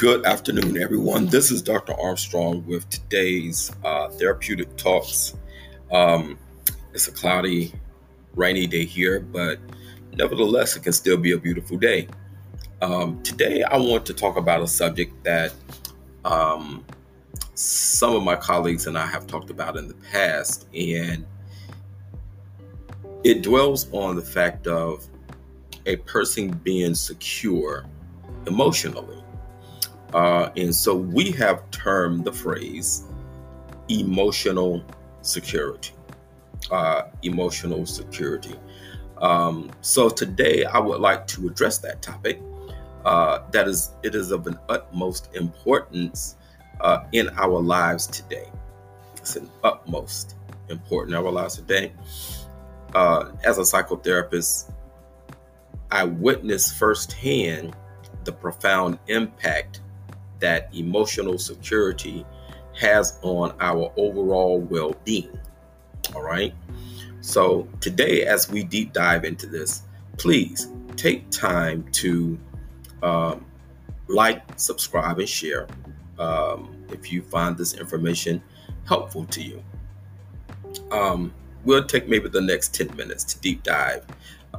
Good afternoon, everyone. This is Dr. Armstrong with today's uh, therapeutic talks. Um, it's a cloudy, rainy day here, but nevertheless, it can still be a beautiful day. Um, today, I want to talk about a subject that um, some of my colleagues and I have talked about in the past, and it dwells on the fact of a person being secure emotionally uh, and so we have termed the phrase emotional security. Uh, emotional security. Um, so today I would like to address that topic. Uh, that is, it is of an utmost importance uh, in our lives today. It's an utmost important in our lives today. Uh, as a psychotherapist, I witnessed firsthand the profound impact that emotional security has on our overall well being. All right. So, today, as we deep dive into this, please take time to um, like, subscribe, and share um, if you find this information helpful to you. Um, we'll take maybe the next 10 minutes to deep dive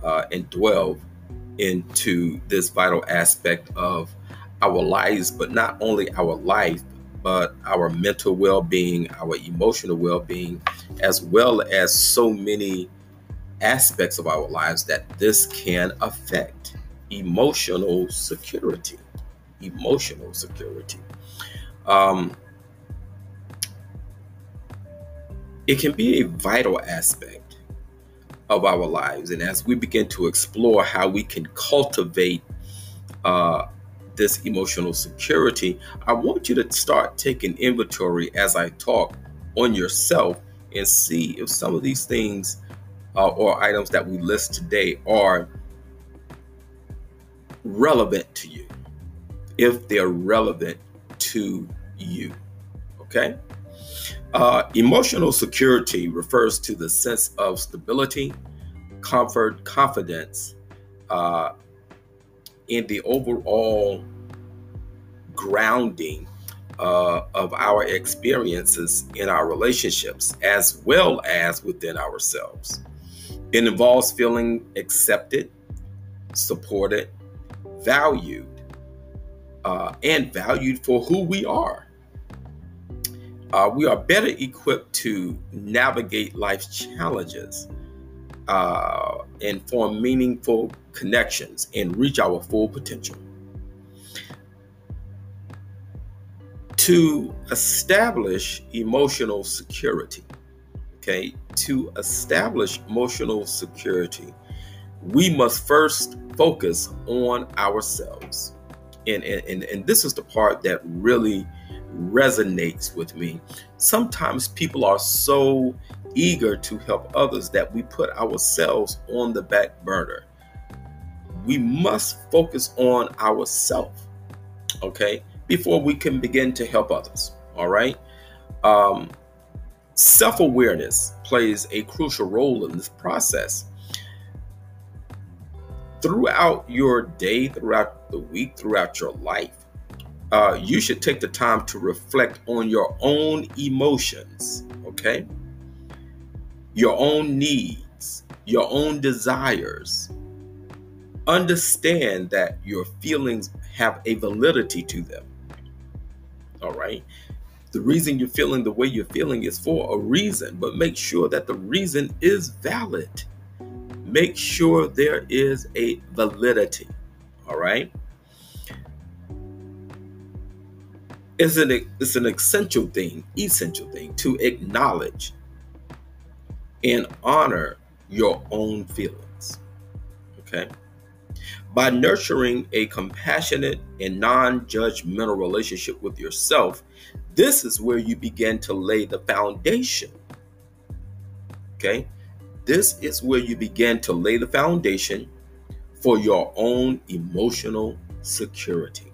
uh, and dwell into this vital aspect of our lives, but not only our life, but our mental well being, our emotional well being, as well as so many aspects of our lives that this can affect emotional security. Emotional security. Um, it can be a vital aspect of our lives. And as we begin to explore how we can cultivate uh, this emotional security, I want you to start taking inventory as I talk on yourself and see if some of these things uh, or items that we list today are relevant to you. If they're relevant to you. Okay? Uh, emotional security refers to the sense of stability, comfort, confidence, uh, in the overall grounding uh, of our experiences in our relationships as well as within ourselves. It involves feeling accepted, supported, valued, uh, and valued for who we are. Uh, we are better equipped to navigate life's challenges uh, and form meaningful connections and reach our full potential. To establish emotional security, okay, to establish emotional security, we must first focus on ourselves. And, and, and this is the part that really resonates with me. Sometimes people are so eager to help others that we put ourselves on the back burner. We must focus on ourselves, okay, before we can begin to help others. All right. Um, Self awareness plays a crucial role in this process. Throughout your day, throughout the week, throughout your life, uh, you should take the time to reflect on your own emotions, okay? Your own needs, your own desires. Understand that your feelings have a validity to them, all right? The reason you're feeling the way you're feeling is for a reason, but make sure that the reason is valid. Make sure there is a validity, all right? It's an it's an essential thing, essential thing to acknowledge and honor your own feelings. Okay? By nurturing a compassionate and non-judgmental relationship with yourself, this is where you begin to lay the foundation. Okay? This is where you begin to lay the foundation for your own emotional security.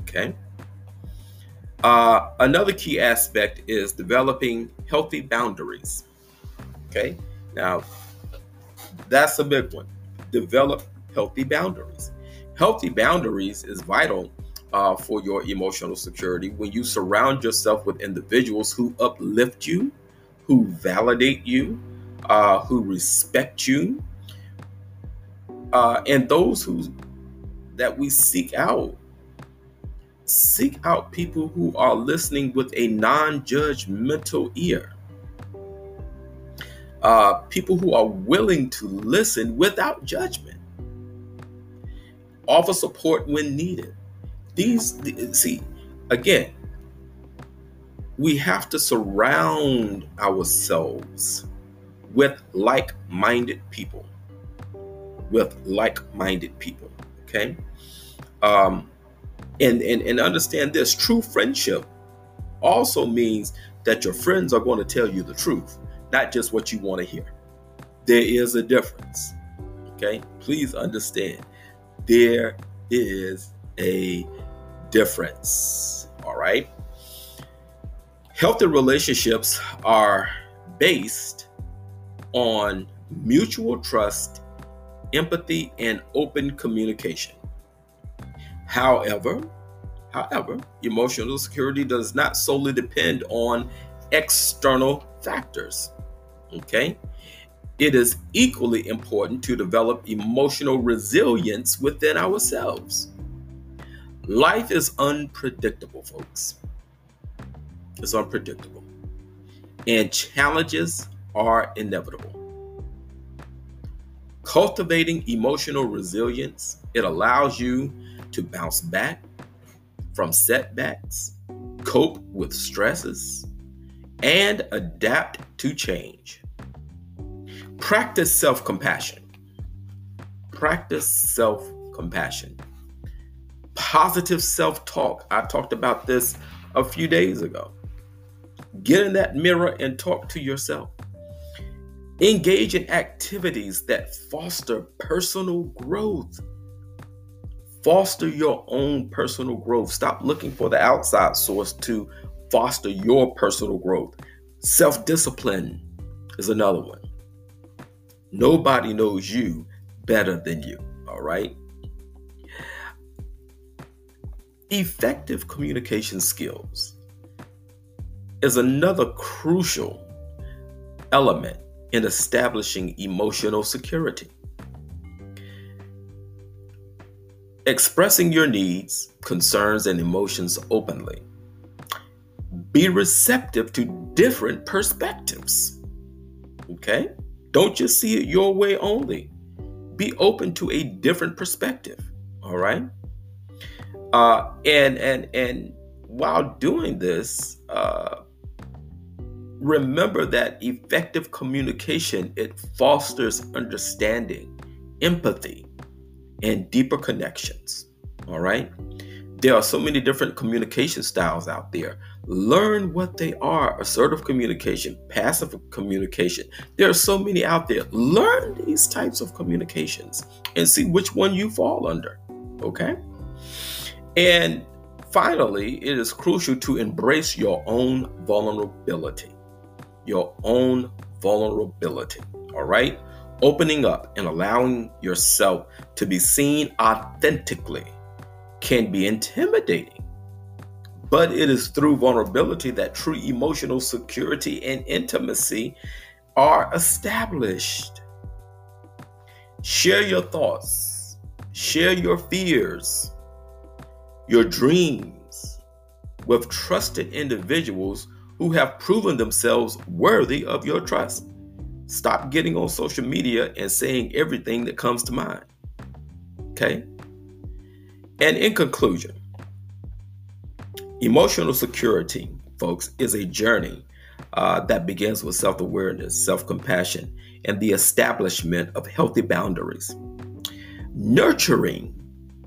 Okay? Uh, another key aspect is developing healthy boundaries. Okay, now that's a big one. Develop healthy boundaries. Healthy boundaries is vital uh, for your emotional security when you surround yourself with individuals who uplift you, who validate you, uh, who respect you, uh, and those who that we seek out. Seek out people who are listening with a non-judgmental ear. Uh, people who are willing to listen without judgment. Offer support when needed. These see again we have to surround ourselves with like-minded people. With like-minded people okay? Um and and, and understand this true friendship also means that your friends are going to tell you the truth not just what you want to hear there is a difference okay please understand there is a difference. All right. Healthy relationships are based on mutual trust, empathy, and open communication. However, however, emotional security does not solely depend on external factors. Okay? It is equally important to develop emotional resilience within ourselves. Life is unpredictable, folks. It's unpredictable. And challenges are inevitable. Cultivating emotional resilience, it allows you to bounce back from setbacks, cope with stresses, and adapt to change. Practice self compassion. Practice self compassion positive self talk. I talked about this a few days ago. Get in that mirror and talk to yourself. Engage in activities that foster personal growth. Foster your own personal growth. Stop looking for the outside source to foster your personal growth. Self discipline is another one. Nobody knows you better than you, all right? Effective communication skills is another crucial element in establishing emotional security. Expressing your needs, concerns, and emotions openly. Be receptive to different perspectives. Okay? Don't just see it your way only. Be open to a different perspective. All right? Uh, and and and while doing this, uh, remember that effective communication it fosters understanding, empathy, and deeper connections. All right. There are so many different communication styles out there. Learn what they are assertive communication, passive communication. There are so many out there. Learn these types of communications and see which one you fall under. Okay. And finally, it is crucial to embrace your own vulnerability. Your own vulnerability. All right? Opening up and allowing yourself to be seen authentically can be intimidating. But it is through vulnerability that true emotional security and intimacy are established. Share your thoughts, share your fears, your dreams with trusted individuals who have proven themselves worthy of your trust. Stop getting on social media and saying everything that comes to mind. Okay? And in conclusion, emotional security, folks, is a journey uh, that begins with self awareness, self compassion, and the establishment of healthy boundaries. Nurturing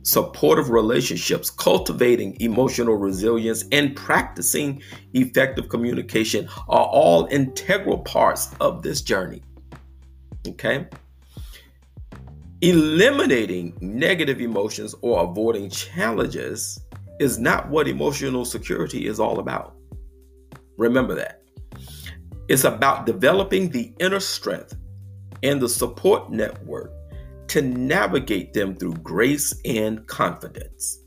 supportive relationships, cultivating emotional resilience, and practicing effective communication are all integral parts of this journey. Okay? Eliminating negative emotions or avoiding challenges is not what emotional security is all about. Remember that. It's about developing the inner strength and the support network to navigate them through grace and confidence.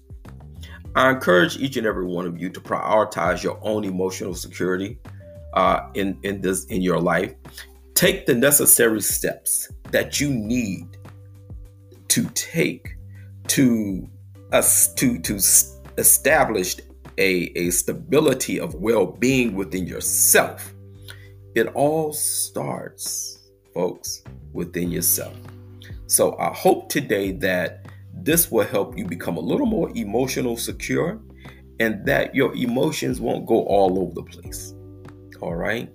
I encourage each and every one of you to prioritize your own emotional security uh, in in this in your life. Take the necessary steps that you need to take to us to to establish a, a stability of well-being within yourself. It all starts, folks, within yourself. So I hope today that this will help you become a little more emotional secure and that your emotions won't go all over the place. All right?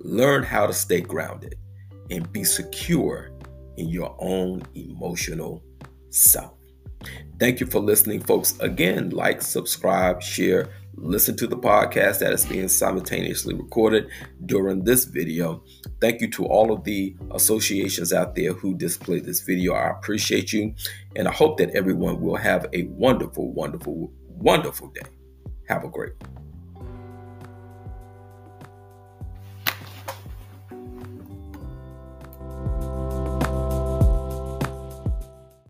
Learn how to stay grounded and be secure in your own emotional self. Thank you for listening, folks. Again, like, subscribe, share, listen to the podcast that is being simultaneously recorded during this video. Thank you to all of the associations out there who displayed this video. I appreciate you, and I hope that everyone will have a wonderful, wonderful, wonderful day. Have a great one.